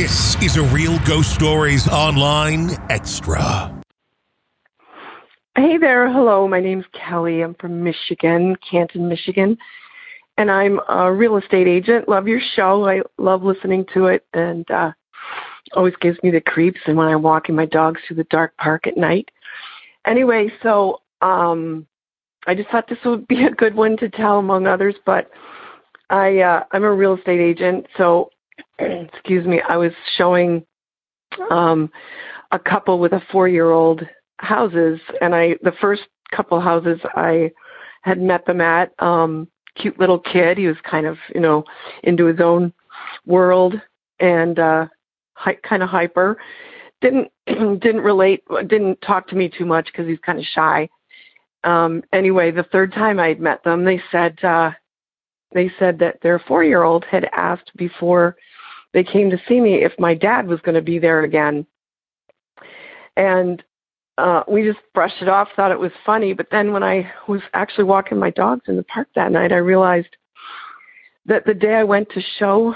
This is a Real Ghost Stories Online Extra. Hey there. Hello. My name's Kelly. I'm from Michigan, Canton, Michigan. And I'm a real estate agent. Love your show. I love listening to it and uh always gives me the creeps and when I'm walking my dogs through the dark park at night. Anyway, so um I just thought this would be a good one to tell among others, but I uh I'm a real estate agent, so excuse me, I was showing um a couple with a 4-year-old houses and I the first couple houses I had met them at um cute little kid he was kind of you know into his own world and uh hi- kind of hyper. Didn't didn't relate didn't talk to me too much because he's kind of shy. Um anyway the third time I'd met them they said uh they said that their 4-year-old had asked before they came to see me if my dad was going to be there again and uh, we just brushed it off, thought it was funny. But then when I was actually walking my dogs in the park that night, I realized that the day I went to show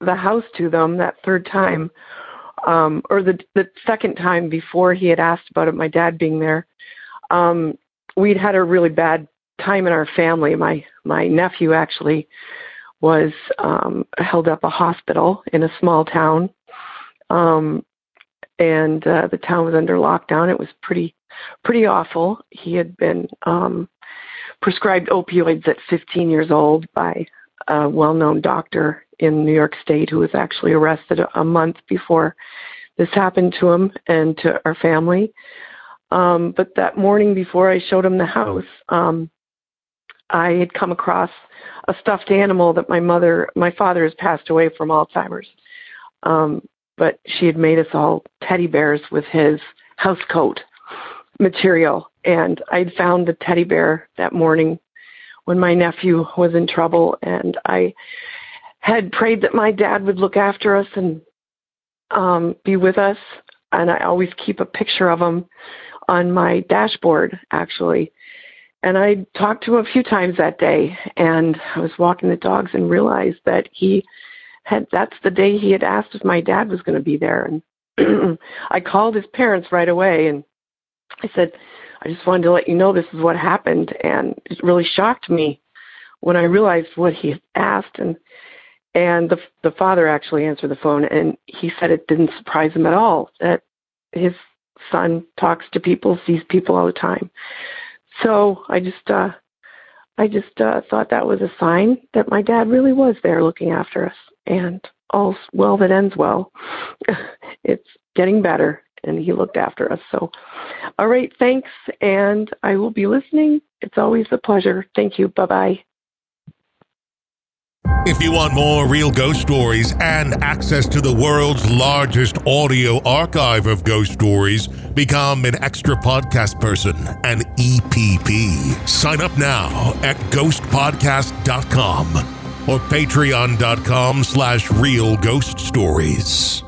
the house to them that third time, um, or the the second time before he had asked about it, my dad being there, um, we'd had a really bad time in our family. My my nephew actually was um, held up a hospital in a small town. Um, and uh, the town was under lockdown. It was pretty pretty awful. He had been um, prescribed opioids at 15 years old by a well-known doctor in New York State who was actually arrested a, month before this happened to him and to our family. Um, but that morning before I showed him the house, um, I had come across a stuffed animal that my mother, my father has passed away from Alzheimer's. Um, but she had made us all teddy bears with his house coat material. And I'd found the teddy bear that morning when my nephew was in trouble. And I had prayed that my dad would look after us and um, be with us. And I always keep a picture of him on my dashboard, actually. And I talked to him a few times that day, and I was walking the dogs and realized that he had that's the day he had asked if my dad was going to be there. And I called his parents right away and I said I just wanted to let you know this is what happened. And it really shocked me when I realized what he had asked. And and the the father actually answered the phone and he said it didn't surprise him at all that his son talks to people sees people all the time so I just uh I just uh, thought that was a sign that my dad really was there looking after us and all's well that ends well. it's getting better, and he looked after us. So, all right, thanks, and I will be listening. It's always a pleasure. Thank you. Bye bye. If you want more real ghost stories and access to the world's largest audio archive of ghost stories, become an extra podcast person, an EPP. Sign up now at ghostpodcast.com or patreon.com slash real ghost stories.